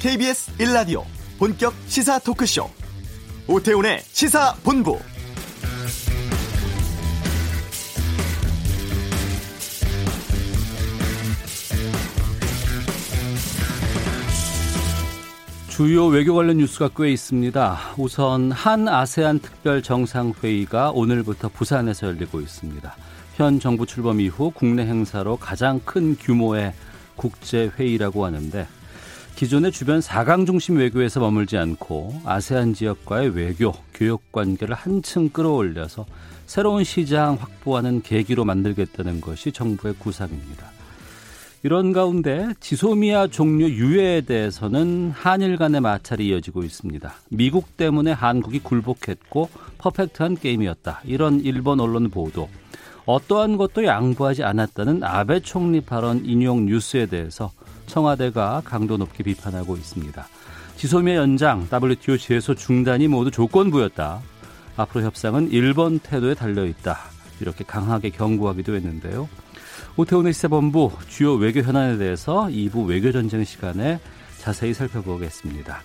KBS 1라디오 본격 시사 토크쇼 오태훈의 시사본부 주요 외교 관련 뉴스가 꽤 있습니다. 우선 한 아세안 특별 정상회의가 오늘부터 부산에서 열리고 있습니다. 현 정부 출범 이후 국내 행사로 가장 큰 규모의 국제 회의라고 하는데 기존의 주변 4강 중심 외교에서 머물지 않고 아세안 지역과의 외교, 교역 관계를 한층 끌어올려서 새로운 시장 확보하는 계기로 만들겠다는 것이 정부의 구상입니다. 이런 가운데 지소미아 종류 유해에 대해서는 한일 간의 마찰이 이어지고 있습니다. 미국 때문에 한국이 굴복했고 퍼펙트한 게임이었다. 이런 일본 언론 보도. 어떠한 것도 양보하지 않았다는 아베 총리 발언 인용 뉴스에 대해서 청와대가 강도 높게 비판하고 있습니다. 지소미아 연장, WTO 제소 중단이 모두 조건부였다. 앞으로 협상은 일본 태도에 달려 있다. 이렇게 강하게 경고하기도 했는데요. 오태훈의 시사본부 주요 외교 현안에 대해서 2부 외교전쟁 시간에 자세히 살펴보겠습니다.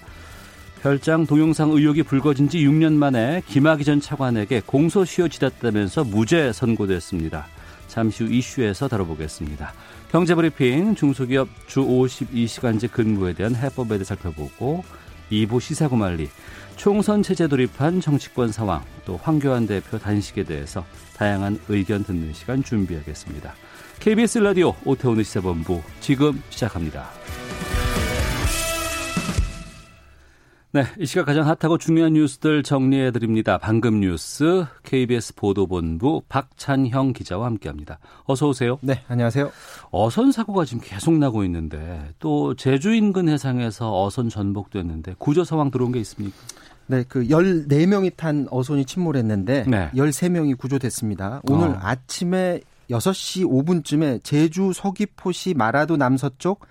별장 동영상 의혹이 불거진 지 6년 만에 김학의 전 차관에게 공소시효 지났다면서 무죄 선고됐습니다. 잠시 후 이슈에서 다뤄보겠습니다. 경제브리핑 중소기업 주 52시간제 근무에 대한 해법에 대해 살펴보고 2부 시사구말리 총선 체제 돌입한 정치권 상황 또 황교안 대표 단식에 대해서 다양한 의견 듣는 시간 준비하겠습니다. KBS 라디오 오태훈의 시사본부 지금 시작합니다. 네, 이 시각 가장 핫하고 중요한 뉴스들 정리해 드립니다. 방금 뉴스 KBS 보도본부 박찬형 기자와 함께합니다. 어서 오세요. 네, 안녕하세요. 어선 사고가 지금 계속 나고 있는데 또 제주 인근 해상에서 어선 전복됐는데 구조 상황 들어온 게 있습니까? 네, 그 14명이 탄 어선이 침몰했는데 네. 13명이 구조됐습니다. 오늘 어. 아침에 6시 5분쯤에 제주 서귀포시 마라도 남서쪽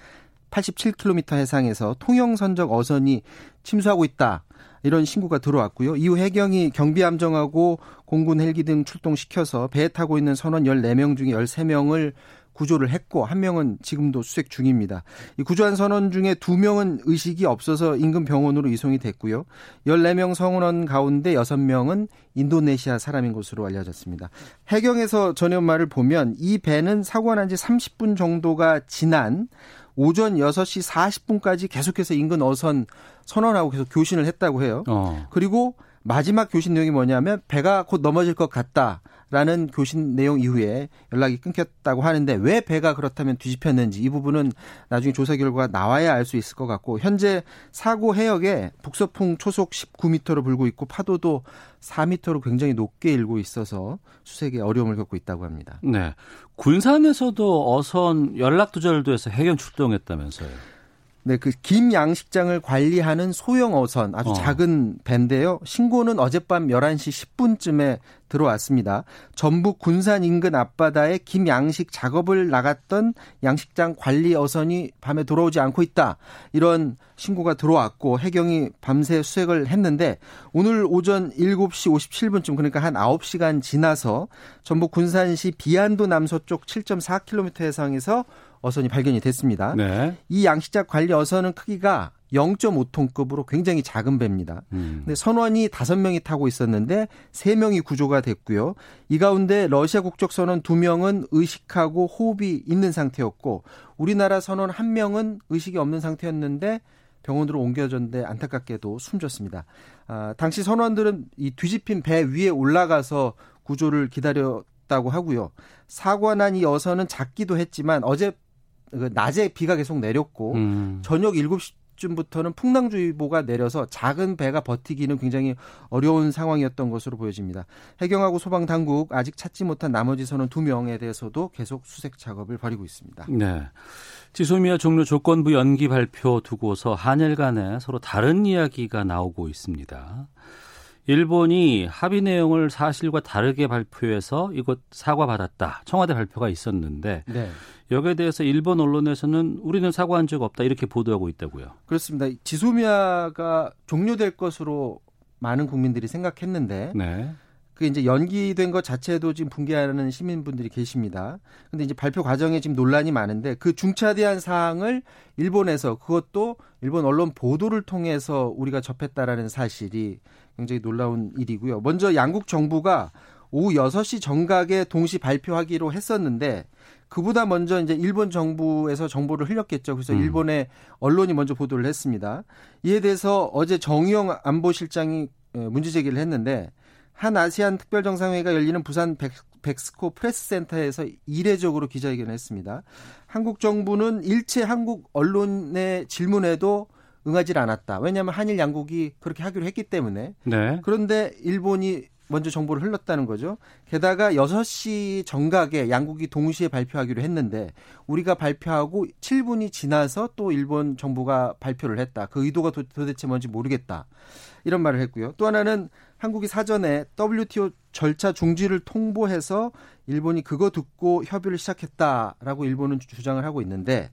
87km 해상에서 통영선적 어선이 침수하고 있다. 이런 신고가 들어왔고요. 이후 해경이 경비함정하고 공군 헬기 등 출동시켜서 배에 타고 있는 선원 14명 중에 13명을 구조를 했고 한 명은 지금도 수색 중입니다. 이 구조한 선원 중에 두 명은 의식이 없어서 인근 병원으로 이송이 됐고요. 14명 성원원 가운데 6명은 인도네시아 사람인 것으로 알려졌습니다. 해경에서 전해 말을 보면 이 배는 사고가 난 지 30분 정도가 지난 오전 6시 40분까지 계속해서 인근 어선 선원하고 계속 교신을 했다고 해요. 어. 그리고 마지막 교신 내용이 뭐냐면 배가 곧 넘어질 것 같다. 라는 교신 내용 이후에 연락이 끊겼다고 하는데 왜 배가 그렇다면 뒤집혔는지 이 부분은 나중에 조사 결과가 나와야 알 수 있을 것 같고 현재 사고 해역에 북서풍 초속 19m로 불고 있고 파도도 4m로 굉장히 높게 일고 있어서 수색에 어려움을 겪고 있다고 합니다. 네. 군산에서도 어선 연락 두절도 해서 해경 출동했다면서요. 네, 그 김 양식장을 관리하는 소형 어선 아주 어. 작은 배인데요. 신고는 어젯밤 11시 10분쯤에 들어왔습니다. 전북 군산 인근 앞바다에 김 양식 작업을 나갔던 양식장 관리 어선이 밤에 돌아오지 않고 있다. 이런 신고가 들어왔고 해경이 밤새 수색을 했는데 오늘 오전 7시 57분쯤 그러니까 한 9시간 지나서 전북 군산시 비안도 남서쪽 7.4km 해상에서 어선이 발견이 됐습니다. 네. 이 양식장 관리 어선은 크기가 0.5톤급으로 굉장히 작은 배입니다. 음. 근데 선원이 5명이 타고 있었는데 3명이 구조가 됐고요. 이 가운데 러시아 국적 선원 2명은 의식하고 호흡이 있는 상태였고 우리나라 선원 1명은 의식이 없는 상태였는데 병원으로 옮겨졌는데 안타깝게도 숨졌습니다. 아, 당시 선원들은 이 뒤집힌 배 위에 올라가서 구조를 기다렸다고 하고요. 사고 난이 어선은 작기도 했지만 어제 그 낮에 비가 계속 내렸고 음. 저녁 7시 쯤부터는 풍랑주의보가 내려서 작은 배가 버티기는 굉장히 어려운 상황이었던 것으로 보여집니다. 해경하고 소방 당국 아직 찾지 못한 나머지 선원 두 명에 대해서도 계속 수색 작업을 벌이고 있습니다. 네. 지소미아 종료 조건부 연기 발표 두고서 한일 간에 서로 다른 이야기가 나오고 있습니다. 일본이 합의 내용을 사실과 다르게 발표해서 이것 사과받았다. 청와대 발표가 있었는데 네. 여기에 대해서 일본 언론에서는 우리는 사과한 적 없다 이렇게 보도하고 있다고요. 그렇습니다. 지소미아가 종료될 것으로 많은 국민들이 생각했는데 네. 그게 이제 연기된 것 자체도 지금 붕괴하는 시민분들이 계십니다. 근데 이제 발표 과정에 지금 논란이 많은데 그 중차대한 사항을 일본에서 그것도 일본 언론 보도를 통해서 우리가 접했다라는 사실이 굉장히 놀라운 일이고요. 먼저 양국 정부가 오후 6시 정각에 동시 발표하기로 했었는데 그보다 먼저 이제 일본 정부에서 정보를 흘렸겠죠. 그래서 음. 일본의 언론이 먼저 보도를 했습니다. 이에 대해서 어제 정의용 안보실장이 문제 제기를 했는데 한 아시안 특별정상회의가 열리는 부산 백, 백스코 프레스센터에서 이례적으로 기자회견을 했습니다. 한국 정부는 일체 한국 언론의 질문에도 응하지 않았다. 왜냐하면 한일 양국이 그렇게 하기로 했기 때문에. 네. 그런데 일본이 먼저 정보를 흘렀다는 거죠. 게다가 6시 정각에 양국이 동시에 발표하기로 했는데 우리가 발표하고 7분이 지나서 또 일본 정부가 발표를 했다. 그 의도가 도, 도대체 뭔지 모르겠다. 이런 말을 했고요. 또 하나는 한국이 사전에 WTO 절차 중지를 통보해서 일본이 그거 듣고 협의를 시작했다라고 일본은 주장을 하고 있는데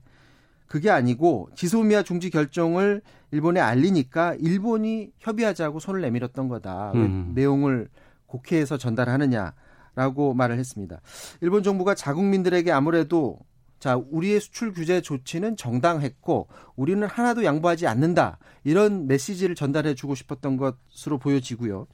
그게 아니고 지소미아 중지 결정을 일본에 알리니까 일본이 협의하자고 손을 내밀었던 거다. 음. 내용을 국회에서 전달하느냐라고 말을 했습니다. 일본 정부가 자국민들에게 아무래도 자, 우리의 수출 규제 조치는 정당했고 우리는 하나도 양보하지 않는다. 이런 메시지를 전달해 주고 싶었던 것으로 보여지고요.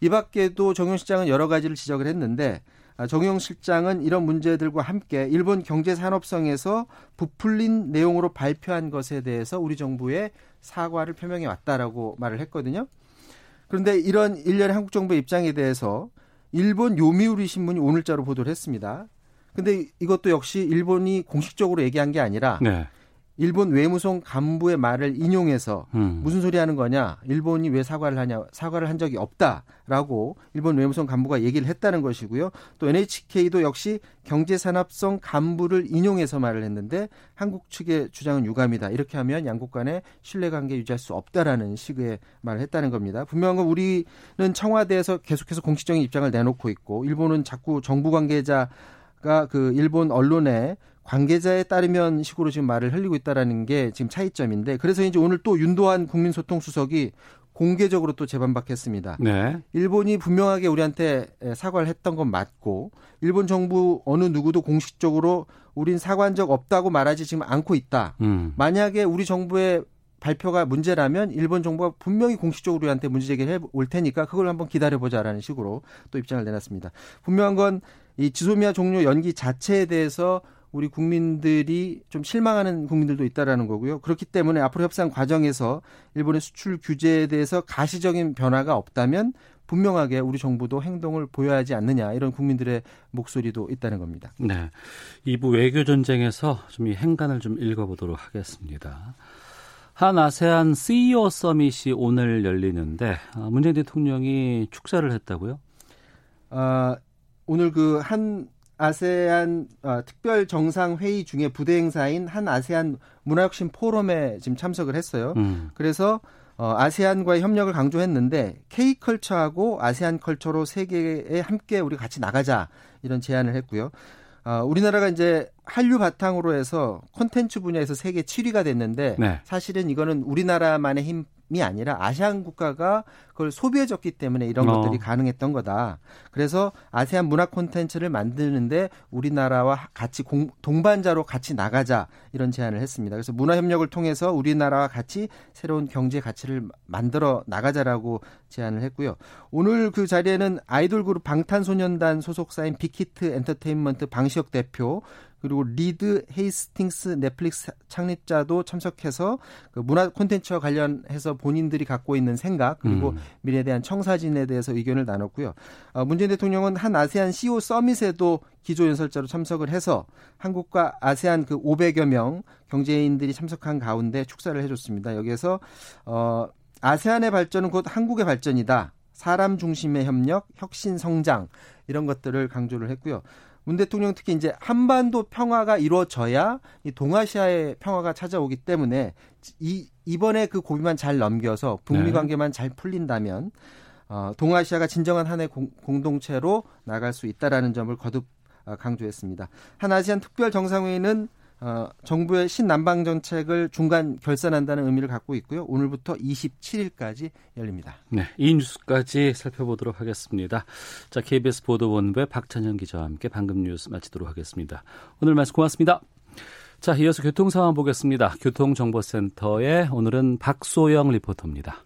이 밖에도 정용 실장은 여러 가지를 지적을 했는데 아, 정용 실장은 이런 문제들과 함께 일본 경제 산업성에서 부풀린 내용으로 발표한 것에 대해서 우리 정부의 사과를 표명해 왔다라고 말을 했거든요. 그런데 이런 일련의 한국 정부의 입장에 대해서 일본 요미우리 신문이 오늘자로 보도를 했습니다. 근데 이것도 역시 일본이 공식적으로 얘기한 게 아니라 네. 일본 외무성 간부의 말을 인용해서 음. 무슨 소리 하는 거냐? 일본이 왜 사과를 하냐? 사과를 한 적이 없다라고 일본 외무성 간부가 얘기를 했다는 것이고요. 또 NHK도 역시 경제산업성 간부를 인용해서 말을 했는데 한국 측의 주장은 유감이다. 이렇게 하면 양국 간의 신뢰관계 유지할 수 없다라는 식의 말을 했다는 겁니다. 분명한 건 우리는 청와대에서 계속해서 공식적인 입장을 내놓고 있고 일본은 자꾸 정부 관계자 가 그 일본 언론에 관계자에 따르면 식으로 지금 말을 흘리고 있다라는 게 지금 차이점인데 그래서 이제 오늘 또 윤도한 국민소통 수석이 공개적으로 또 재반박했습니다. 네. 일본이 분명하게 우리한테 사과를 했던 건 맞고 일본 정부 어느 누구도 공식적으로 우린 사과한 적 없다고 말하지 지금 않고 있다. 음. 만약에 우리 정부의 발표가 문제라면 일본 정부가 분명히 공식적으로 우리한테 문제 제기를 해 올 테니까 그걸 한번 기다려보자라는 식으로 또 입장을 내놨습니다. 분명한 건 이 지소미아 종료 연기 자체에 대해서 우리 국민들이 좀 실망하는 국민들도 있다라는 거고요. 그렇기 때문에 앞으로 협상 과정에서 일본의 수출 규제에 대해서 가시적인 변화가 없다면 분명하게 우리 정부도 행동을 보여야 하지 않느냐 이런 국민들의 목소리도 있다는 겁니다. 네. 이부 외교 전쟁에서 좀 이 행간을 좀 읽어보도록 하겠습니다. 한 아세안 CEO 서밋이 오늘 열리는데 아, 문재인 대통령이 축사를 했다고요? 아, 오늘 그 한 아세안 어, 특별 정상 회의 중에 부대 행사인 한 아세안 문화혁신 포럼에 지금 참석을 했어요. 음. 그래서 어, 아세안과의 협력을 강조했는데 K 컬처하고 아세안 컬처로 세계에 함께 우리 같이 나가자 이런 제안을 했고요. 어, 우리나라가 이제 한류 바탕으로 해서 콘텐츠 분야에서 세계 7위가 됐는데 네. 사실은 이거는 우리나라만의 힘이 아니라 아시안 국가가 그걸 소비해줬기 때문에 이런 어. 것들이 가능했던 거다. 그래서 아세안 문화 콘텐츠를 만드는데 우리나라와 같이 공, 동반자로 같이 나가자 이런 제안을 했습니다. 그래서 문화 협력을 통해서 우리나라와 같이 새로운 경제 가치를 만들어 나가자라고 제안을 했고요. 오늘 그 자리에는 아이돌 그룹 방탄소년단 소속사인 빅히트 엔터테인먼트 방시혁 대표 그리고 리드 헤이스팅스 넷플릭스 창립자도 참석해서 그 문화 콘텐츠와 관련해서 본인들이 갖고 있는 생각 그리고 음. 미래에 대한 청사진에 대해서 의견을 나눴고요. 어, 문재인 대통령은 한 아세안 CEO 서밋에도 기조연설자로 참석을 해서 한국과 아세안 그 500여 명 경제인들이 참석한 가운데 축사를 해줬습니다. 여기에서 어, 아세안의 발전은 곧 한국의 발전이다. 사람 중심의 협력, 혁신 성장 이런 것들을 강조를 했고요. 문 대통령 특히 이제 한반도 평화가 이루어져야 이 동아시아의 평화가 찾아오기 때문에 이 이번에 그 고비만 잘 넘겨서 북미 네. 관계만 잘 풀린다면 어, 동아시아가 진정한 한해 공동체로 나갈 수 있다라는 점을 거듭 어, 강조했습니다. 한 아시안 특별 정상회의는 어, 정부의 신남방 정책을 중간 결산한다는 의미를 갖고 있고요. 오늘부터 27일까지 열립니다. 네, 이 뉴스까지 살펴보도록 하겠습니다. 자, KBS 보도본부의 박찬현 기자와 함께 방금 뉴스 마치도록 하겠습니다. 오늘 말씀 고맙습니다. 자, 이어서 교통 상황 보겠습니다. 교통정보센터에 오늘은 박소영 리포터입니다.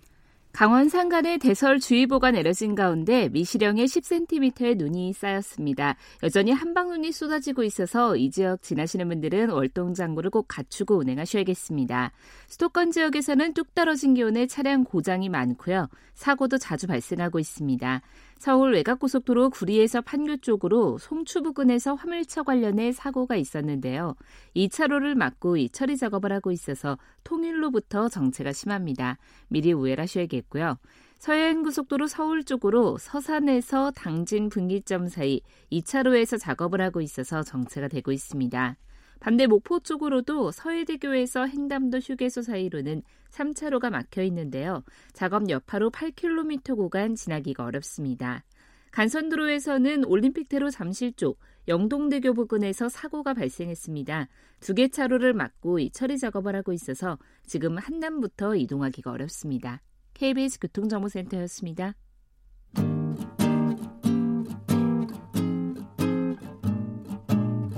강원 산간에 대설주의보가 내려진 가운데 미시령에 10cm의 눈이 쌓였습니다. 여전히 한방눈이 쏟아지고 있어서 이 지역 지나시는 분들은 월동장구를 꼭 갖추고 운행하셔야겠습니다. 수도권 지역에서는 뚝 떨어진 기온에 차량 고장이 많고요. 사고도 자주 발생하고 있습니다. 서울 외곽고속도로 구리에서 판교 쪽으로 송추 부근에서 화물차 관련해 사고가 있었는데요. 2차로를 막고 이 처리 작업을 하고 있어서 통일로부터 정체가 심합니다. 미리 우회하셔야겠고요. 서해안고속도로 서울 쪽으로 서산에서 당진 분기점 사이 2차로에서 작업을 하고 있어서 정체가 되고 있습니다. 반대 목포 쪽으로도 서해대교에서 횡담도 휴게소 사이로는 3차로가 막혀 있는데요. 작업 여파로 8km 구간 지나기가 어렵습니다. 간선도로에서는 올림픽대로 잠실 쪽 영동대교 부근에서 사고가 발생했습니다. 두 개 차로를 막고 이 처리 작업을 하고 있어서 지금 한남부터 이동하기가 어렵습니다. KBS 교통정보센터였습니다.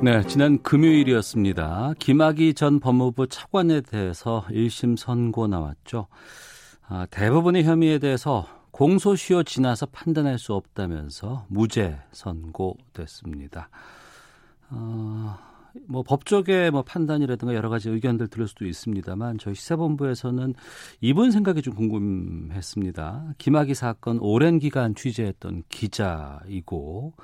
네, 지난 금요일이었습니다. 김학의 전 법무부 차관에 대해서 1심 선고 나왔죠. 아, 대부분의 혐의에 대해서 공소시효 지나서 판단할 수 없다면서 무죄 선고됐습니다. 어, 뭐 법적의 뭐 판단이라든가 여러 가지 의견들 들을 수도 있습니다만 저희 시사본부에서는 이분 생각이 좀 궁금했습니다. 김학의 사건 오랜 기간 취재했던 기자이고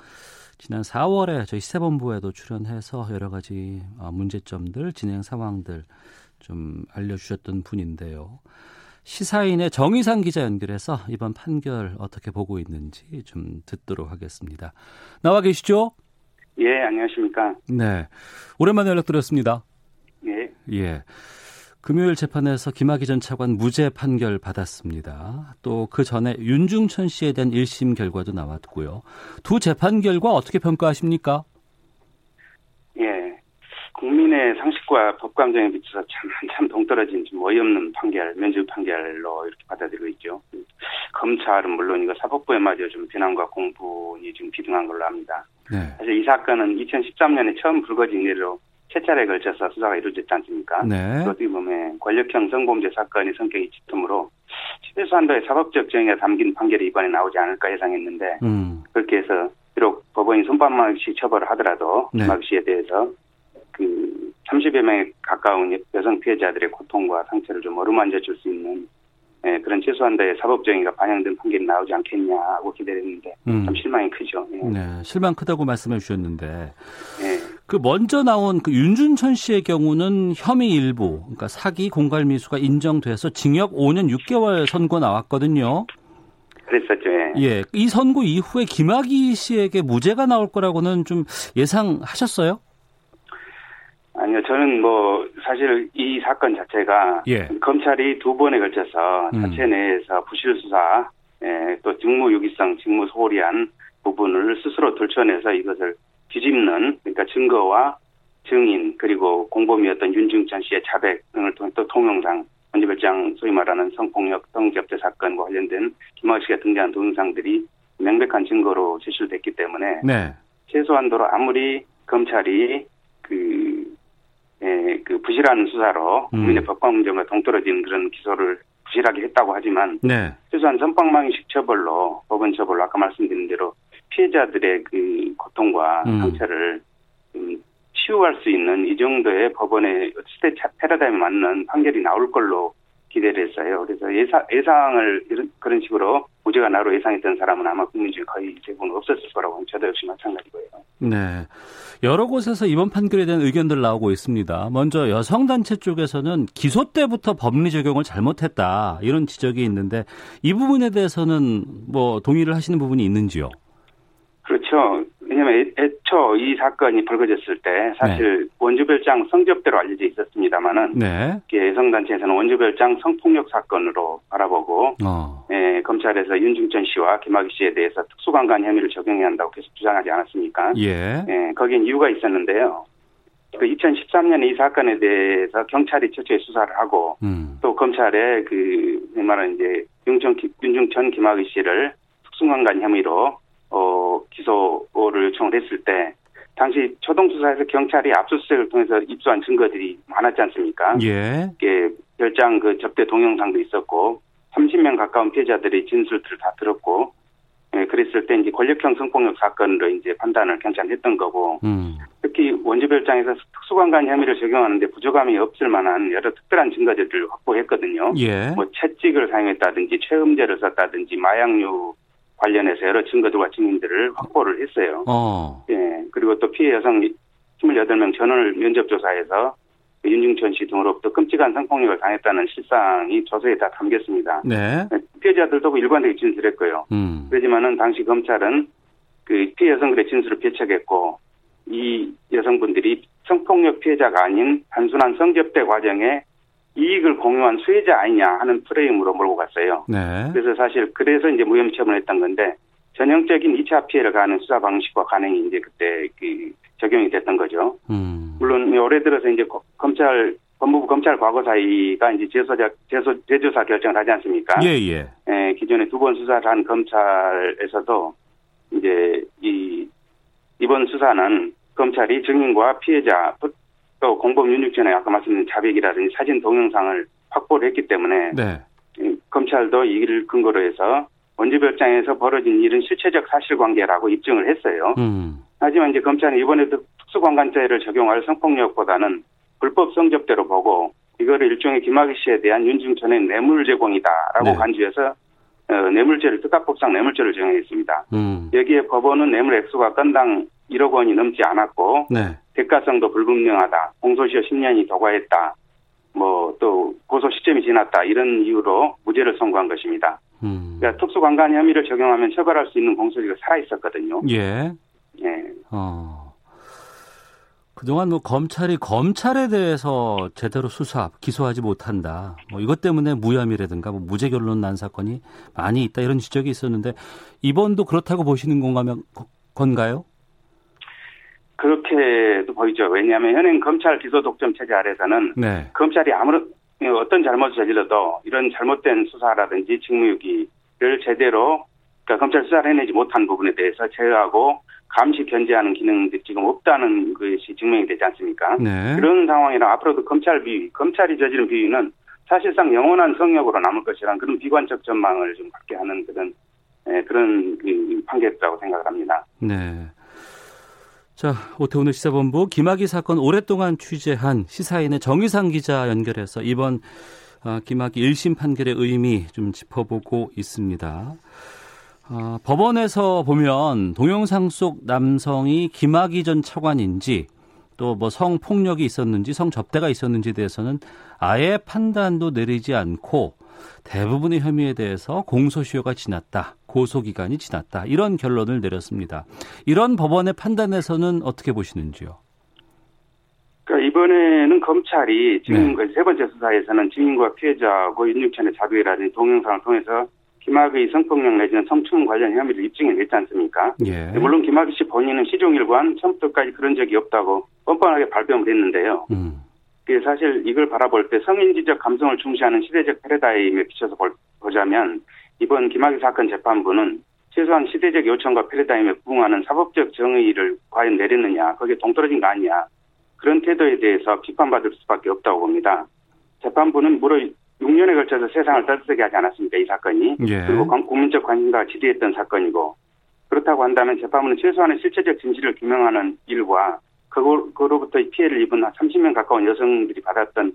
지난 4월에 저희 시사본부에도 출연해서 여러 가지 어, 문제점들, 진행 상황들 좀 알려주셨던 분인데요. 시사인의 정의상 기자 연결해서 이번 판결 어떻게 보고 있는지 좀 듣도록 하겠습니다. 나와 계시죠? 예, 안녕하십니까. 네. 오랜만에 연락드렸습니다. 예. 예. 금요일 재판에서 김학의 전 차관 무죄 판결 받았습니다. 또 그 전에 윤중천 씨에 대한 1심 결과도 나왔고요. 두 재판 결과 어떻게 평가하십니까? 예. 국민의 상식과 법 감정에 비춰서 참 한참 동떨어진 좀 어이없는 판결, 면죄 판결로 이렇게 받아들이고 있죠. 검찰은 물론이고 사법부에 마저 좀 비난과 공분이 좀 비등한 걸로 압니다. 네. 사실 이 사건은 2013년에 처음 불거진 일로 세 차례에 걸쳐서 수사가 이루어졌지 않습니까? 네. 어떻게 보면 권력형 성범죄 사건이 성격이 짙으므로 최소한도의 사법적 정의가 담긴 판결이 이번에 나오지 않을까 예상했는데 음. 그렇게 해서 비록 법원이 손방망이 처벌을 하더라도 네. 김학 씨에 대해서 그 30여 명에 가까운 여성 피해자들의 고통과 상처를 좀 어루만져 줄 수 있는 예, 그런 최소한도의 사법 정의가 반영된 판결이 나오지 않겠냐 하고 기대를 했는데 음. 참 실망이 크죠. 예. 네. 실망 크다고 말씀해 주셨는데 예. 그 먼저 나온 그 윤준천 씨의 경우는 혐의 일부, 그러니까 사기 공갈 미수가 인정돼서 징역 5년 6개월 선고 나왔거든요. 그랬었죠. 예. 예, 이 선고 이후에 김학의 씨에게 무죄가 나올 거라고는 좀 예상하셨어요? 아니요, 저는 뭐 사실 이 사건 자체가 예. 검찰이 두 번에 걸쳐서 음. 자체 내에서 부실 수사, 예, 또 직무유기성, 직무 소홀히한 부분을 스스로 들춰내서 이것을 뒤집는 그러니까 증거와 증인 그리고 공범이었던 윤중천 씨의 자백 등을 통해 또 동영상 헌지별장 소위 말하는 성폭력 성접대 사건과 관련된 김학의 씨가 등장한 동영상들이 명백한 증거로 제출됐기 때문에 네. 최소한도로 아무리 검찰이 그, 에, 그 부실한 수사로 음. 국민의 법과 공정과 동떨어진 그런 기소를 부실하게 했다고 하지만 네. 최소한 선방망이식 처벌로 법원 처벌로 아까 말씀드린 대로 피해자들의 그 고통과 음. 상처를 좀 치유할 수 있는 이 정도의 법원의 시대 차- 패러다임에 맞는 판결이 나올 걸로 기대를 했어요. 그래서 예상, 예상을 이런, 그런 식으로 무죄가 나로 예상했던 사람은 아마 국민 중에 거의 대부분 없었을 거라고 저도 역시 마찬가지고요. 네. 여러 곳에서 이번 판결에 대한 의견들 나오고 있습니다. 먼저 여성단체 쪽에서는 기소 때부터 법리 적용을 잘못했다. 이런 지적이 있는데 이 부분에 대해서는 뭐 동의를 하시는 부분이 있는지요? 그렇죠. 왜냐하면 애초 이 사건이 벌어졌을 때 사실 네. 원주별장 성접대로 알려져 있었습니다만은 네. 여성단체에서는 원주별장 성폭력 사건으로 바라보고 어. 예, 검찰에서 윤중천 씨와 김학의 씨에 대해서 특수강간 혐의를 적용해야 한다고 계속 주장하지 않았습니까? 예. 예 거기엔 이유가 있었는데요. 그 2013년에 이 사건에 대해서 경찰이 최초에 수사를 하고 음. 또 검찰에 그 말하는 이제 윤중, 윤중천 김학의 씨를 특수강간 혐의로 어, 기소를 요청을 했을 때 당시 초동 수사에서 경찰이 압수수색을 통해서 입수한 증거들이 많았지 않습니까? 예. 이게 별장 그 접대 동영상도 있었고 30명 가까운 피해자들의 진술들을 다 들었고 예, 그랬을 때 이제 권력형 성폭력 사건으로 이제 판단을 경찰이 했던 거고 음. 특히 원주별장에서 특수관관 혐의를 적용하는데 부족함이 없을 만한 여러 특별한 증거들을 확보했거든요. 예. 뭐 채찍을 사용했다든지 최음제를 썼다든지 마약류 관련해서 여러 증거들과 증인들을 확보를 했어요. 어. 예. 그리고 또 피해 여성 28명 전원을 면접조사해서 윤중천 씨 등으로부터 끔찍한 성폭력을 당했다는 실상이 조서에 다 담겼습니다. 네. 피해자들도 그 일관되게 진술했고요. 음. 그렇지만은 당시 검찰은 그 피해 여성들의 진술을 배척했고 이 여성분들이 성폭력 피해자가 아닌 단순한 성접대 과정에 이익을 공유한 수혜자 아니냐 하는 프레임으로 몰고 갔어요. 네. 그래서 사실 그래서 이제 무혐의 처분을 했던 건데 전형적인 2차 피해를 가는 수사 방식과 관행이 이제 그때 그 적용이 됐던 거죠. 음. 물론 올해 들어서 이제 검찰 법무부 검찰 과거사위가 이제 재소자 재소 재조사 결정을 하지 않습니까? 예, 예. 예 기존에 두 번 수사를 한 검찰에서도 이제 이 이번 수사는 검찰이 증인과 피해자 또 공범 윤육전에 아까 말씀드린 자백이라든지 사진 동영상을 확보를 했기 때문에 네. 검찰도 이를 근거로 해서 원주별장에서 벌어진 일은 실체적 사실관계라고 입증을 했어요. 음. 하지만 이제 검찰은 이번에도 특수관관죄를 적용할 성폭력보다는 불법 성접대로 보고 이거를 일종의 김학의 씨에 대한 윤중천의 뇌물 제공이다라고 네. 간주해서 어, 뇌물죄를 특가법상 뇌물죄를 정했습니다. 음. 여기에 법원은 뇌물 액수가 건당 1억 원이 넘지 않았고 네. 대가성도 불분명하다. 공소시효 10년이 도과했다. 뭐 또 고소 시점이 지났다. 이런 이유로 무죄를 선고한 것입니다. 음. 그러니까 특수관관 혐의를 적용하면 처벌할 수 있는 공소시효가 살아 있었거든요. 예. 예. 어. 그동안 뭐 검찰이 검찰에 대해서 제대로 수사, 기소하지 못한다. 뭐 이것 때문에 무혐의라든가 뭐 무죄 결론 난 사건이 많이 있다 이런 지적이 있었는데 이번도 그렇다고 보시는 건가요? 그렇게도 보이죠. 왜냐하면 현행 검찰 기소 독점 체제 아래서는 네. 검찰이 아무런 어떤 잘못을 저질러도 이런 잘못된 수사라든지 직무유기를 제대로 그러니까 검찰 수사를 해내지 못한 부분에 대해서 제어하고 감시 견제하는 기능들이 지금 없다는 것이 증명이 되지 않습니까? 네. 그런 상황이라 앞으로도 검찰 비위, 검찰이 저지른 비위는 사실상 영원한 성역으로 남을 것이라는 그런 비관적 전망을 좀 갖게 하는 그런 예, 그런 그 판결이라고 생각을 합니다. 네. 자, 오태훈의 시사본부 김학의 사건 오랫동안 취재한 시사인의 정의상 기자 연결해서 이번 어, 김학의 1심 판결의 의미 좀 짚어보고 있습니다. 어, 법원에서 보면 동영상 속 남성이 김학의 전 차관인지 또 뭐 성폭력이 있었는지 성접대가 있었는지에 대해서는 아예 판단도 내리지 않고 대부분의 혐의에 대해서 공소시효가 지났다. 고소기간이 지났다. 이런 결론을 내렸습니다. 이런 법원의 판단에서는 어떻게 보시는지요? 그러니까 이번에는 검찰이 지금 네. 세 번째 수사에서는 증인과 피해자하고 윤육천의 자백이라든지 동영상을 통해서 김학의 성폭력 내지는 성추문 관련 혐의를 입증해냈지 않습니까? 예. 물론 김학의 씨 본인은 시종일관 처음부터까지 그런 적이 없다고 뻔뻔하게 발표를 했는데요. 음. 사실 이걸 바라볼 때 성인지적 감성을 중시하는 시대적 패러다임에 비춰서 보자면 이번 김학의 사건 재판부는 최소한 시대적 요청과 패러다임에 부응하는 사법적 정의를 과연 내렸느냐, 거기에 동떨어진 거 아니냐, 그런 태도에 대해서 비판받을 수밖에 없다고 봅니다. 재판부는 무려 6년에 걸쳐서 세상을 따뜻하게 하지 않았습니까, 이 사건이. 예. 그리고 국민적 관심과 지대했던 사건이고, 그렇다고 한다면 재판부는 최소한의 실체적 진실을 규명하는 일과 그로부터 피해를 입은 30명 가까운 여성들이 받았던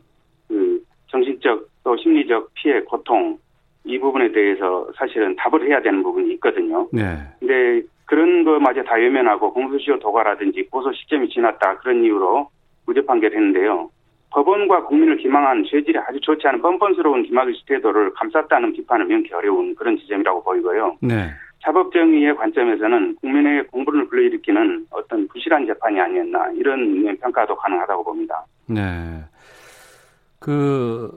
그 정신적 또 심리적 피해, 고통, 이 부분에 대해서 사실은 답을 해야 되는 부분이 있거든요. 네. 근데 그런 것마저 다 외면하고 공소시효 도과라든지 고소 시점이 지났다 그런 이유로 무죄 판결했는데요. 법원과 국민을 기망한 죄질이 아주 좋지 않은 뻔뻔스러운 김학의 태도를 감쌌다는 비판을 명기 어려운 그런 지점이라고 보이고요. 네. 사법정의의 관점에서는 국민에게 공분을 불러일으키는 어떤 부실한 재판이 아니었나 이런 평가도 가능하다고 봅니다. 네. 그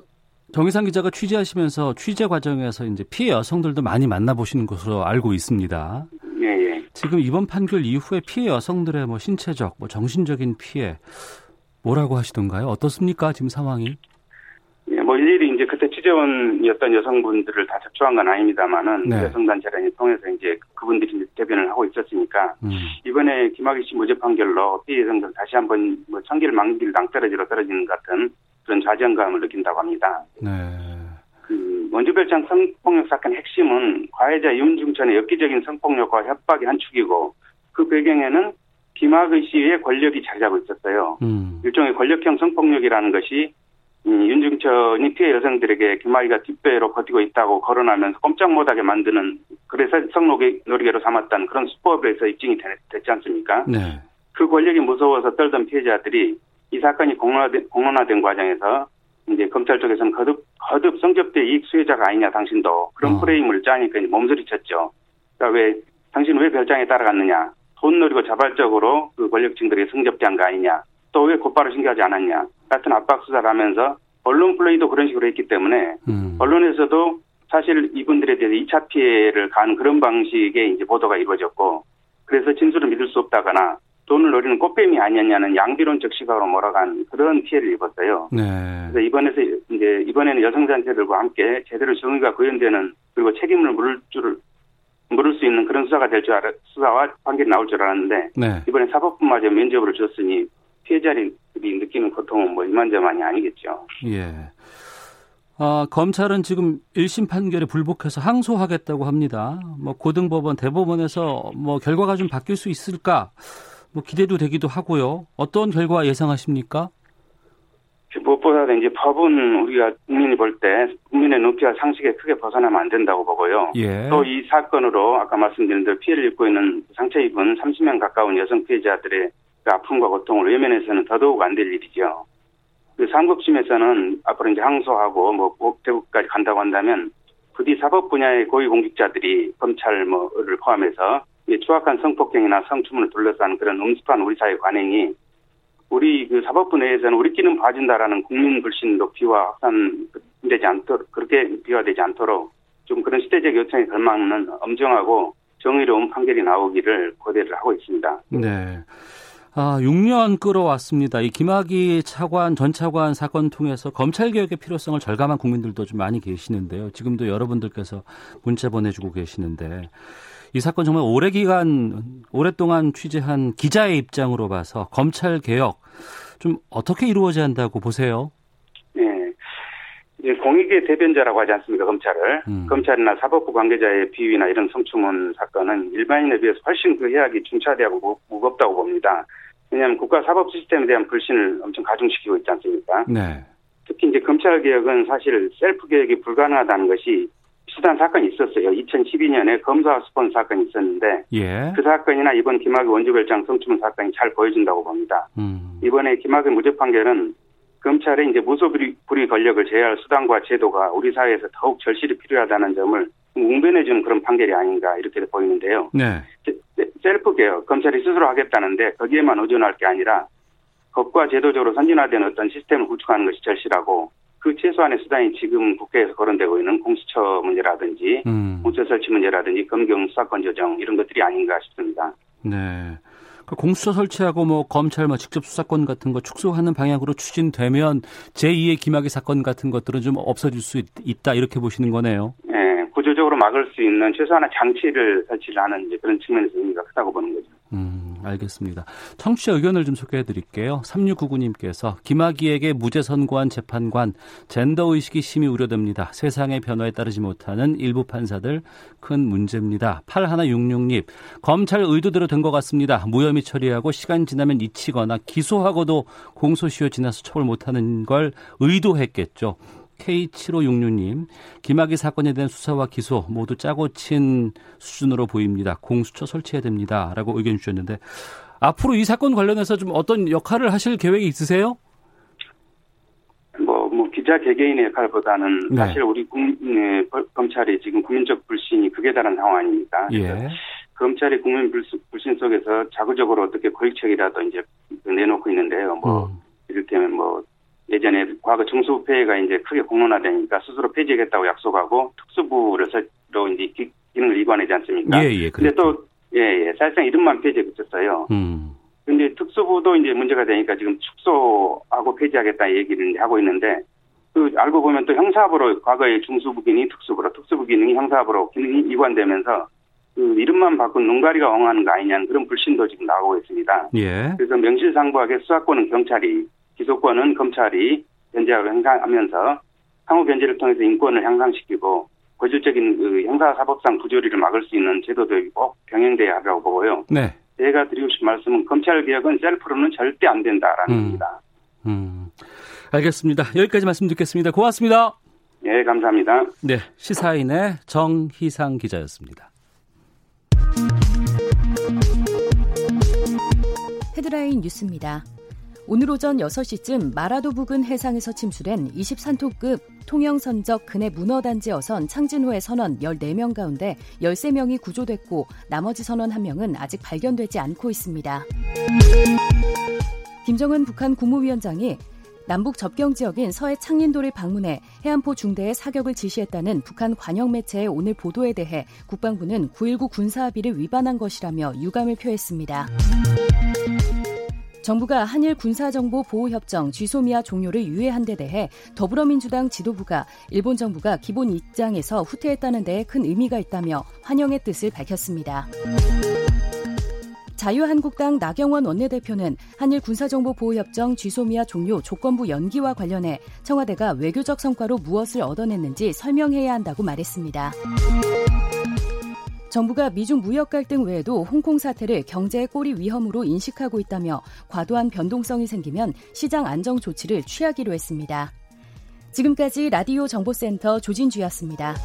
정의상 기자가 취재하시면서 취재 과정에서 이제 피해 여성들도 많이 만나보시는 것으로 알고 있습니다. 예, 예. 지금 이번 판결 이후에 피해 여성들의 뭐 신체적, 뭐 정신적인 피해 뭐라고 하시던가요? 어떻습니까? 지금 상황이? 예, 뭐 일일이 이제 그때 취재원이었던 여성분들을 다 접촉한 건 아닙니다만은 네. 여성단체를 통해서 이제 그분들이 이제 대변을 하고 있었으니까 음. 이번에 김학의 씨 무죄 판결로 피해 여성들 다시 한번 뭐 청기를 망길 낭떠러지로 떨어지는 것 같은 그런 좌절감을 느낀다고 합니다. 네. 그 원주별장 성폭력 사건 핵심은 가해자 윤중천의 엽기적인 성폭력과 협박의 한 축이고 그 배경에는 김학의 씨의 권력이 자리 잡고 있었어요. 음. 일종의 권력형 성폭력이라는 것이 이 윤중천이 피해 여성들에게 김학의가 뒷배로 버티고 있다고 거론하면서 꼼짝 못하게 만드는 그래서 성노리개로 삼았다는 그런 수법에서 입증이 되- 됐지 않습니까? 네. 그 권력이 무서워서 떨던 피해자들이 이 사건이 공론화된, 공론화된 과정에서 이제 검찰 쪽에서는 거듭, 거듭 성접대 이익 수혜자가 아니냐 당신도 그런 어. 프레임을 짜니까 이제 몸소리쳤죠. 그러니까 왜 당신 왜 별장에 따라갔느냐? 돈 노리고 자발적으로 그 권력층들이 성접대한 거 아니냐? 또 왜 곧바로 신고하지 않았냐? 같은 압박 수사를 하면서 언론 플레이도 그런 식으로 했기 때문에 음. 언론에서도 사실 이분들에 대해서 2차 피해를 가는 그런 방식의 이제 보도가 이루어졌고 그래서 진술을 믿을 수 없다거나 돈을 노리는 꽃뱀이 아니었냐는 양비론적 시각으로 몰아간 그런 피해를 입었어요. 네. 그래서 이번에서 이제 이번에는 여성단체들과 함께 제대로 정의가 구현되는 그리고 책임을 물을 줄 물을 수 있는 그런 수사가 될 줄 알아 수사와 판결이 나올 줄 알았는데 네. 이번에 사법부마저 면접으로 줬으니 피해자들이 느끼는 고통은 뭐 이만저만이 아니겠죠. 예. 아, 검찰은 지금 1심 판결에 불복해서 항소하겠다고 합니다. 뭐 고등법원, 대법원에서 뭐 결과가 좀 바뀔 수 있을까? 뭐 기대도 되기도 하고요. 어떤 결과 예상하십니까? 무엇보다도 이제 법은 우리가 국민이 볼 때 국민의 높이와 상식에 크게 벗어나면 안 된다고 보고요. 예. 또이 사건으로 아까 말씀드린 대로 피해를 입고 있는 상처 입은 30명 가까운 여성 피해자들의 그 아픔과 고통을 외면해서는 더더욱 안 될 일이죠. 그 상급심에서는 앞으로 이제 항소하고 뭐 대국까지 간다고 한다면 부디 사법 분야의 고위 공직자들이 검찰 뭐를 포함해서 이 추악한 성폭행이나 성추문을 둘러싼 그런 음습한 우리 사회 관행이 우리 그 사법부 내에서는 우리끼리는 봐준다라는 국민 불신 높이와 확산되지 않도록 그렇게 비화되지 않도록 좀 그런 시대적 요청에 걸맞는 엄정하고 정의로운 판결이 나오기를 고대를 하고 있습니다. 네. 아, 6년 끌어왔습니다. 이 김학의 차관, 전 차관 사건 통해서 검찰 개혁의 필요성을 절감한 국민들도 좀 많이 계시는데요. 지금도 여러분들께서 문자 보내주고 계시는데 이 사건 정말 오래 기간, 오랫동안 취재한 기자의 입장으로 봐서 검찰 개혁 좀 어떻게 이루어져야 한다고 보세요? 예. 공익의 대변자라고 하지 않습니까, 검찰을. 음. 검찰이나 사법부 관계자의 비위나 이런 성추문 사건은 일반인에 비해서 훨씬 그 해악이 중차대하고 무- 무겁다고 봅니다. 왜냐하면 국가 사법 시스템에 대한 불신을 엄청 가중시키고 있지 않습니까? 네. 특히 이제 검찰 개혁은 사실 셀프 개혁이 불가능하다는 것이 비슷한 사건이 있었어요. 2012년에 검사 스폰 사건이 있었는데 예. 그 사건이나 이번 김학의 원주별장 성추문 사건이 잘 보여준다고 봅니다. 음. 이번에 김학의 무죄 판결은 검찰의 이제 무소불위 불위 권력을 제어할 수단과 제도가 우리 사회에서 더욱 절실히 필요하다는 점을 웅변해주는 그런 판결이 아닌가 이렇게 보이는데요. 네. 셀프 개혁 검찰이 스스로 하겠다는데 거기에만 의존할 게 아니라 법과 제도적으로 선진화된 어떤 시스템을 구축하는 것이 절실하고 그 최소한의 수단이 지금 국회에서 거론되고 있는 공수처 문제라든지 음. 공처 설치 문제라든지 검경 수사권 조정 이런 것들이 아닌가 싶습니다. 네. 그 공수처 설치하고 뭐 검찰 뭐 직접 수사권 같은 거 축소하는 방향으로 추진되면 제2의 김학의 사건 같은 것들은 좀 없어질 수 있, 있다 이렇게 보시는 거네요. 예, 구조적으로 막을 수 있는 최소한의 장치를 설치를 하는 그런 측면에서 의미가 크다고 보는 거죠. 음, 알겠습니다. 청취자 의견을 좀 소개해 드릴게요. 3699님께서 김학의에게 무죄 선고한 재판관 젠더 의식이 심히 우려됩니다. 세상의 변화에 따르지 못하는 일부 판사들 큰 문제입니다. 8166님 검찰 의도대로 된 것 같습니다. 무혐의 처리하고 시간 지나면 잊히거나 기소하고도 공소시효 지나서 처벌 못하는 걸 의도했겠죠. K7566님, 김학의 사건에 대한 수사와 기소 모두 짜고 친 수준으로 보입니다. 공수처 설치해야 됩니다. 라고 의견 주셨는데, 앞으로 이 사건 관련해서 좀 어떤 역할을 하실 계획이 있으세요? 뭐, 뭐, 기자 개개인의 역할보다는 네. 사실 우리 국, 네, 검찰이 지금 국민적 불신이 극에 달한 상황입니다. 예. 검찰이 국민 불신, 불신 속에서 자구적으로 어떻게 고익책이라도 이제 내놓고 있는데요. 뭐, 음. 이를테면 뭐, 예전에 과거 중수부회가 이제 크게 공론화되니까 스스로 폐지하겠다고 약속하고 특수부를 설로 이제 기, 기능을 이관하지 않습니까? 예, 예. 근데 그랬죠. 또, 예, 예. 사실상 이름만 폐지에 그쳤어요. 음. 근데 특수부도 이제 문제가 되니까 지금 축소하고 폐지하겠다 얘기를 이제 하고 있는데 그 알고 보면 또 형사부로 과거에 중수부 기능이 특수부로 특수부 기능이 형사부로 기능이 이관되면서 그 이름만 바꾼 눈가리가 엉하는 거 아니냐는 그런 불신도 지금 나오고 있습니다. 예. 그래서 명실상부하게 수사권은 경찰이 기소권은 검찰이 변제하고 향상하면서 상호 변제를 통해서 인권을 향상시키고 고질적인 그 형사사법상 부조리를 막을 수 있는 제도들이 꼭 병행돼야 하라고 보고요. 네. 제가 드리고 싶은 말씀은 검찰 개혁은 셀프로는 절대 안 된다라는 음. 겁니다. 음. 알겠습니다. 여기까지 말씀 듣겠습니다. 고맙습니다. 예, 감사합니다. 네. 시사인의 정희상 기자였습니다. 헤드라인 뉴스입니다. 오늘 오전 6시쯤 마라도 부근 해상에서 침수된 23톤급 통영선적 근해 문어단지 어선 창진호의 선원 14명 가운데 13명이 구조됐고 나머지 선원 1명은 아직 발견되지 않고 있습니다. 김정은 북한 국무위원장이 남북 접경 지역인 서해 창린도를 방문해 해안포 중대에 사격을 지시했다는 북한 관영 매체의 오늘 보도에 대해 국방부는 9.19 군사합의를 위반한 것이라며 유감을 표했습니다. 정부가 한일 군사정보 보호협정 쥐소미아 종료를 유예한 데 대해 더불어민주당 지도부가 일본 정부가 기본 입장에서 후퇴했다는 데에 큰 의미가 있다며 환영의 뜻을 밝혔습니다. 자유한국당 나경원 원내대표는 한일 군사정보보호협정 쥐소미아 종료 조건부 연기와 관련해 청와대가 외교적 성과로 무엇을 얻어냈는지 설명해야 한다고 말했습니다. 정부가 미중 무역 갈등 외에도 홍콩 사태를 경제의 꼬리 위험으로 인식하고 있다며 과도한 변동성이 생기면 시장 안정 조치를 취하기로 했습니다. 지금까지 라디오 정보센터 조진주였습니다.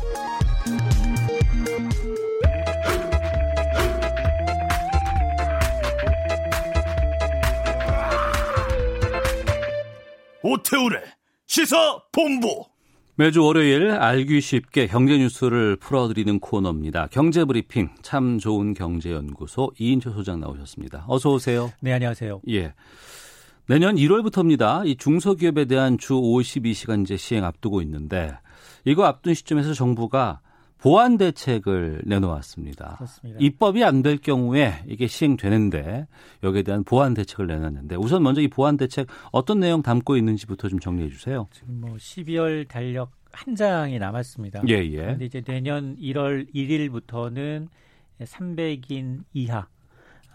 오태우래 시사 본부 매주 월요일 알기 쉽게 경제 뉴스를 풀어드리는 코너입니다. 경제 브리핑 참 좋은 경제연구소 이인철 소장 나오셨습니다. 어서 오세요. 네, 안녕하세요. 예. 내년 1월부터입니다. 이 중소기업에 대한 주 52시간제 시행 앞두고 있는데 이거 앞둔 시점에서 정부가 보완 대책을 내놓았습니다. 그렇습니다. 입법이 안 될 경우에 이게 시행되는데 여기에 대한 보완 대책을 내놨는데 우선 먼저 이 보완 대책 어떤 내용 담고 있는지부터 좀 정리해 주세요. 지금 뭐 12월 달력 한 장이 남았습니다. 예, 예. 그런데 이제 내년 1월 1일부터는 300인 이하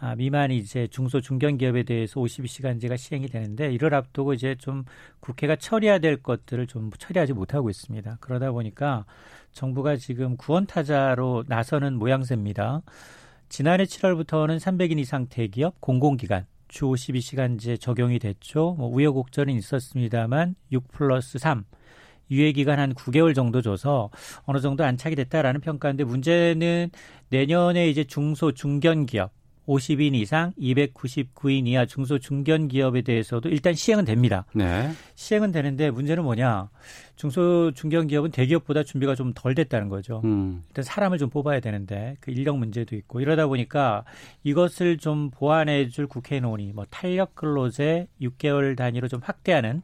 아, 미만이 이제 중소 중견 기업에 대해서 52시간제가 시행이 되는데 이를 앞두고 이제 좀 국회가 처리해야 될 것들을 좀 처리하지 못하고 있습니다. 그러다 보니까 정부가 지금 구원 타자로 나서는 모양새입니다. 지난해 7월부터는 300인 이상 대기업, 공공기관 주 52시간제 적용이 됐죠. 뭐 우여곡절은 있었습니다만 6 플러스 3 유예 기간 한 9개월 정도 줘서 어느 정도 안착이 됐다라는 평가인데 문제는 내년에 이제 중소 중견 기업 50인 이상 299인 이하 중소 중견 기업에 대해서도 일단 시행은 됩니다. 네. 시행은 되는데 문제는 뭐냐? 중소 중견 기업은 대기업보다 준비가 좀 덜 됐다는 거죠. 음. 일단 사람을 좀 뽑아야 되는데 그 인력 문제도 있고 이러다 보니까 이것을 좀 보완해 줄 국회 논의 뭐 탄력 근로제 6개월 단위로 좀 확대하는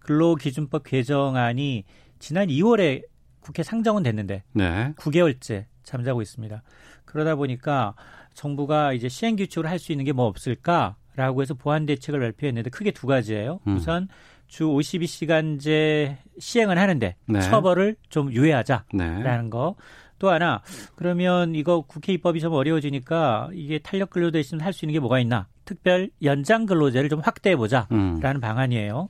근로기준법 개정안이 지난 2월에 국회 상정은 됐는데 네. 9개월째 잠자고 있습니다. 그러다 보니까 정부가 이제 시행 규칙을 할 수 있는 게 뭐 없을까라고 해서 보완 대책을 발표했는데 크게 두 가지예요. 음. 우선 주 52시간제 시행은 하는데 네. 처벌을 좀 유예하자. 네. 라는 거. 또 하나 그러면 이거 국회 입법이 좀 어려워지니까 이게 탄력 근로자 있으면 할수 있는 게 뭐가 있나? 특별 연장 근로제를 좀 확대해 보자라는 음. 방안이에요.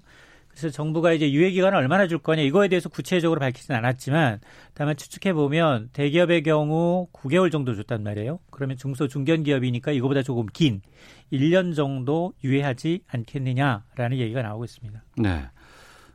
그래서 정부가 이제 유예 기간을 얼마나 줄 거냐 이거에 대해서 구체적으로 밝히진 않았지만 다만 추측해 보면 대기업의 경우 9개월 정도 줬단 말이에요. 그러면 중소 중견 기업이니까 이거보다 조금 긴 1년 정도 유예하지 않겠느냐라는 얘기가 나오고 있습니다. 네.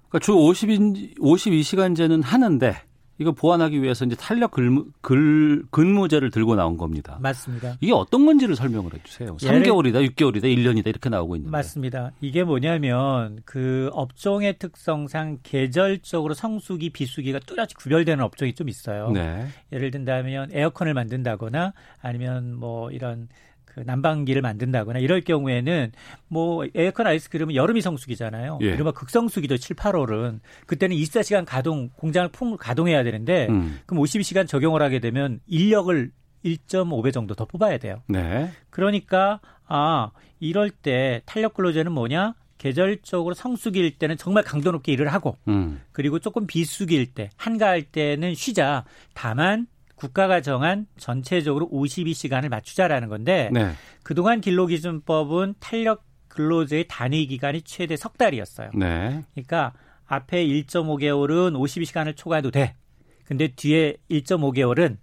그러니까 주 50인 52시간제는 하는데 이거 보완하기 위해서 이제 탄력 근무, 글, 근무제를 들고 나온 겁니다. 맞습니다. 이게 어떤 건지를 설명을 해주세요. 3개월이다, 6개월이다, 1년이다 이렇게 나오고 있는데. 맞습니다. 이게 뭐냐면 그 업종의 특성상 계절적으로 성수기, 비수기가 뚜렷이 구별되는 업종이 좀 있어요. 네. 예를 든다면 에어컨을 만든다거나 아니면 뭐 이런 그 난방기를 만든다거나 이럴 경우에는 뭐 에어컨 아이스크림은 여름이 성수기잖아요. 예. 이른바 극성수기도 7, 8월은 그때는 24시간 가동 공장을 풍 가동해야 되는데 음. 그럼 52시간 적용을 하게 되면 인력을 1.5배 정도 더 뽑아야 돼요. 네. 그러니까 아 이럴 때 탄력 근로제는 뭐냐? 계절적으로 성수기일 때는 정말 강도 높게 일을 하고 음. 그리고 조금 비수기일 때 한가할 때는 쉬자. 다만 국가가 정한 전체적으로 52시간을 맞추자라는 건데 네. 그동안 근로기준법은 탄력 근로제의 단위 기간이 최대 석 달이었어요. 네. 그러니까 앞에 1.5개월은 52시간을 초과해도 돼. 근데 뒤에 1.5개월은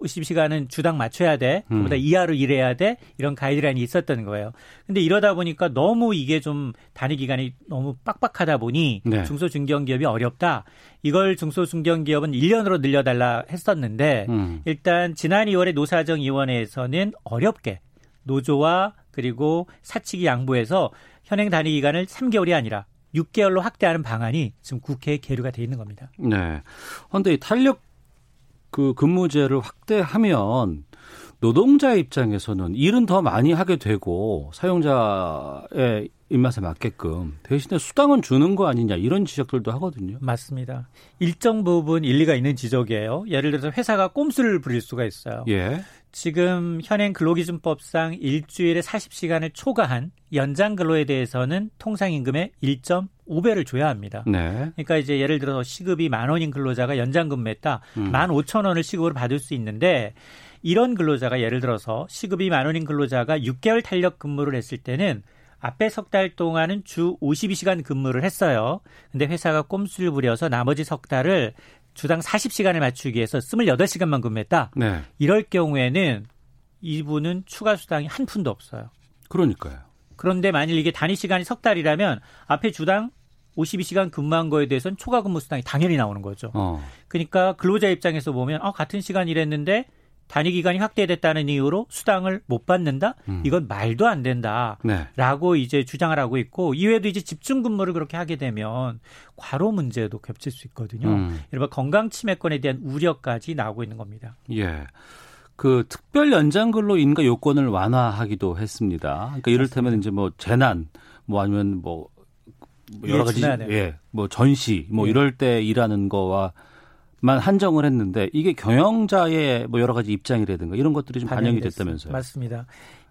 50시간은 주당 맞춰야 돼. 그보다 음. 이하로 일해야 돼. 이런 가이드라인이 있었던 거예요. 근데 이러다 보니까 너무 이게 좀 단위 기간이 너무 빡빡하다 보니 네. 중소 중견 기업이 어렵다. 이걸 중소 중견 기업은 1년으로 늘려 달라 했었는데 음. 일단 지난 2월에 노사정 위원회에서는 어렵게 노조와 그리고 사측이 양보해서 현행 단위 기간을 3개월이 아니라 6개월로 확대하는 방안이 지금 국회에 계류가 돼 있는 겁니다. 네. 그런데 이 탄력 그 근무제를 확대하면 노동자 입장에서는 일은 더 많이 하게 되고 사용자의 입맛에 맞게끔 대신에 수당은 주는 거 아니냐 이런 지적들도 하거든요. 맞습니다. 일정 부분 일리가 있는 지적이에요. 예를 들어서 회사가 꼼수를 부릴 수가 있어요. 예. 지금 현행 근로기준법상 일주일에 40시간을 초과한 연장 근로에 대해서는 통상 임금의 1.5배를 줘야 합니다. 네. 그러니까 이제 예를 들어서 시급이 만 원인 근로자가 연장 근무했다. 음. 만 오천 원을 시급으로 받을 수 있는데 이런 근로자가 예를 들어서 시급이 만 원인 근로자가 6개월 탄력 근무를 했을 때는 앞에 석 달 동안은 주 52시간 근무를 했어요. 근데 회사가 꼼수를 부려서 나머지 석 달을 주당 40시간을 맞추기 위해서 28시간만 근무했다. 네. 이럴 경우에는 이분은 추가 수당이 한 푼도 없어요. 그러니까요. 그런데 만일 이게 단위 시간이 석 달이라면 앞에 주당 52시간 근무한 거에 대해서는 초과 근무 수당이 당연히 나오는 거죠. 어. 그러니까 근로자 입장에서 보면 어, 같은 시간 일했는데 단위 기간이 확대됐다는 이유로 수당을 못 받는다? 음. 이건 말도 안 된다라고 네. 이제 주장을 하고 있고 이외에도 이제 집중 근무를 그렇게 하게 되면 과로 문제도 겹칠 수 있거든요. 음. 이른바 건강 침해권에 대한 우려까지 나오고 있는 겁니다. 예. 그 특별 연장 근로 인가 요건을 완화하기도 했습니다. 그러니까 이를테면 이제 뭐 재난 뭐 아니면 뭐 여러 가지 예, 뭐 전시 뭐 예. 이럴 때 일하는 거와 만 한정을 했는데 이게 경영자의 뭐 여러 가지 입장이라든가 이런 것들이 좀 반영이 됐다면서요. 맞습니다.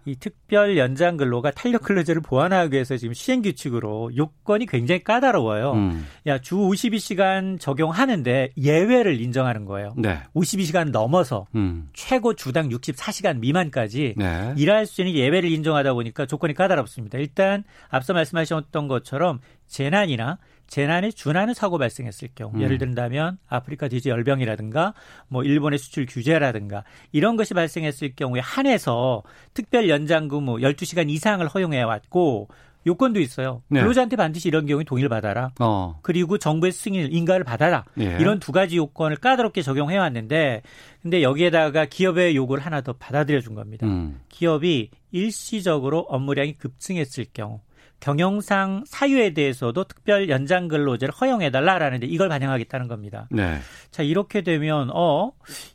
이 특별 연장 근로가 탄력 근로제를 보완하기 위해서 지금 시행 규칙으로 요건이 굉장히 까다로워요. 음. 야, 주 52시간 적용하는데 예외를 인정하는 거예요. 네. 52시간 넘어서 음. 최고 주당 64시간 미만까지 네. 일할 수 있는 예외를 인정하다 보니까 조건이 까다롭습니다. 일단 앞서 말씀하셨던 것처럼 재난이나 재난에 준하는 사고 발생했을 경우 음. 예를 든다면 아프리카 디지 열병이라든가 뭐 일본의 수출 규제라든가 이런 것이 발생했을 경우에 한해서 특별 연장 근무 12시간 이상을 허용해 왔고 요건도 있어요. 네. 근로자한테 반드시 이런 경우에 동의를 받아라. 어. 그리고 정부의 승인, 인가를 받아라. 예. 이런 두 가지 요건을 까다롭게 적용해 왔는데 근데 여기에다가 기업의 요구를 하나 더 받아들여 준 겁니다. 음. 기업이 일시적으로 업무량이 급증했을 경우 경영상 사유에 대해서도 특별 연장 근로제를 허용해 달라라는데 이걸 반영하겠다는 겁니다. 네. 자, 이렇게 되면 어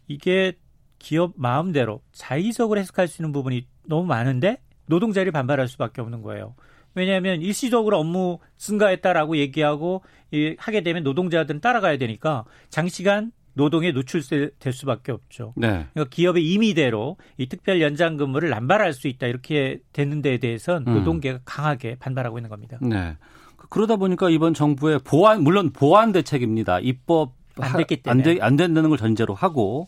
이게 기업 마음대로 자의적으로 해석할 수 있는 부분이 너무 많은데 노동자들이 반발할 수밖에 없는 거예요. 왜냐하면 일시적으로 업무 증가했다라고 얘기하고 하게 되면 노동자들은 따라가야 되니까 장시간 노동에 노출될 수밖에 없죠. 네. 그러니까 기업의 임의대로 이 특별 연장 근무를 남발할 수 있다 이렇게 되는 데에 대해서는 음. 노동계가 강하게 반발하고 있는 겁니다. 네. 그러다 보니까 이번 정부의 보완 물론 보완 대책입니다. 입법 안 됐기 때문에 안, 되, 안 된다는 걸 전제로 하고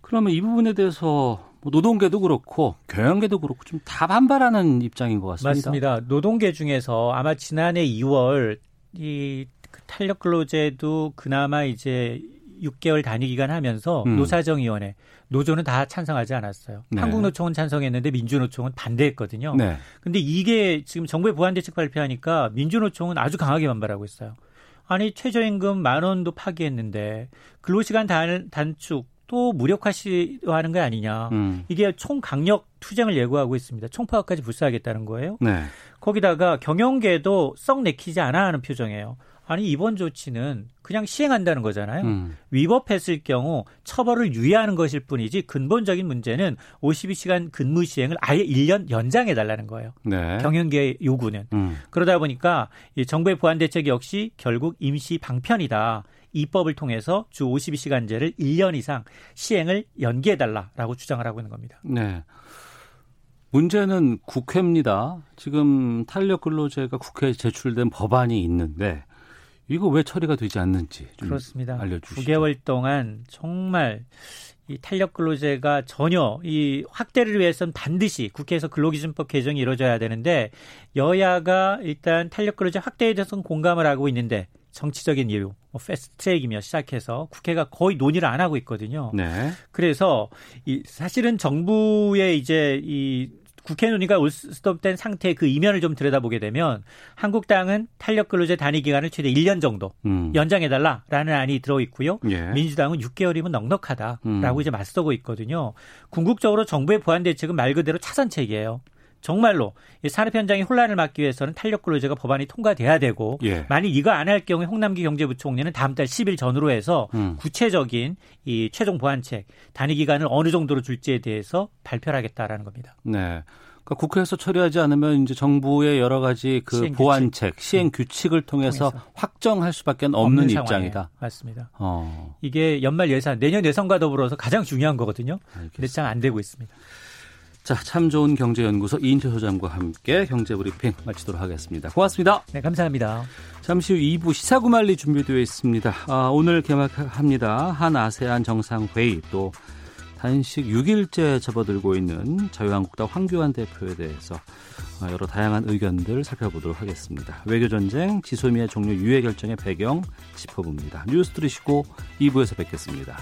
그러면 이 부분에 대해서 뭐 노동계도 그렇고 경영계도 그렇고 좀 다 반발하는 입장인 것 같습니다. 맞습니다. 노동계 중에서 아마 지난해 2월 이그 탄력 근로제도 그나마 이제 6개월 단위 기간 하면서 음. 노사정위원회 노조는 다 찬성하지 않았어요. 네. 한국노총은 찬성했는데 민주노총은 반대했거든요. 네. 근데 이게 지금 정부의 보완 대책 발표하니까 민주노총은 아주 강하게 반발하고 있어요. 아니 최저임금 만 원도 파기했는데 근로시간 단, 단축 또 무력화시하는 거 아니냐. 음. 이게 총강력 투쟁을 예고하고 있습니다. 총파업까지 불사하겠다는 거예요. 네. 거기다가 경영계도 썩 내키지 않아 하는 표정이에요. 아니 이번 조치는 그냥 시행한다는 거잖아요. 음. 위법했을 경우 처벌을 유예하는 것일 뿐이지 근본적인 문제는 52시간 근무 시행을 아예 1년 연장해 달라는 거예요. 네. 경영계의 요구는. 음. 그러다 보니까 이 정부의 보안 대책 역시 결국 임시 방편이다. 입법을 통해서 주 52시간제를 1년 이상 시행을 연기해 달라라고 주장을 하고 있는 겁니다. 네. 문제는 국회입니다. 지금 탄력 근로제가 국회에 제출된 법안이 있는데 이거 왜 처리가 되지 않는지 그렇습니다. 알려주시죠. 9개월 동안 정말 이 탄력 근로제가 전혀 이 확대를 위해서는 반드시 국회에서 근로기준법 개정이 이루어져야 되는데 여야가 일단 탄력 근로제 확대에 대해서는 공감을 하고 있는데 정치적인 이유, 뭐 패스트트랙이며 시작해서 국회가 거의 논의를 안 하고 있거든요. 네. 그래서 이 사실은 정부의 이제 이 국회 논의가 올스톱된 상태의 그 이면을 좀 들여다보게 되면 한국당은 탄력 근로제 단위 기간을 최대 1년 정도 음. 연장해 달라라는 안이 들어 있고요. 예. 민주당은 6개월이면 넉넉하다라고 음. 이제 맞서고 있거든요. 궁극적으로 정부의 보완 대책은 말 그대로 차선책이에요. 정말로 산업 현장의 혼란을 막기 위해서는 탄력 근로제가 법안이 통과돼야 되고 예. 만일 이거 안 할 경우에 홍남기 경제부총리는 다음 달 10일 전후로 해서 음. 구체적인 이 최종 보완책 단위 기간을 어느 정도로 줄지에 대해서 발표를 하겠다라는 겁니다. 네. 그러니까 국회에서 처리하지 않으면 이제 정부의 여러 가지 그 시행 보완책, 규칙. 시행 규칙을 통해서, 통해서, 확정할 수밖에 없는, 없는 입장이다. 맞습니다. 어. 이게 연말 예산, 내년 예산과 더불어서 가장 중요한 거거든요. 근데 잘 안 되고 있습니다. 자, 참 좋은 경제연구소 이인철 소장과 함께 경제브리핑 마치도록 하겠습니다. 고맙습니다. 네, 감사합니다. 잠시 후 2부 시사구말리 준비되어 있습니다. 아, 오늘 개막합니다. 한 아세안 정상회의 또 단식 6일째 접어들고 있는 자유한국당 황교안 대표에 대해서 여러 다양한 의견들 살펴보도록 하겠습니다. 외교전쟁, 지소미아 종료 유예 결정의 배경 짚어봅니다. 뉴스 들으시고 2부에서 뵙겠습니다.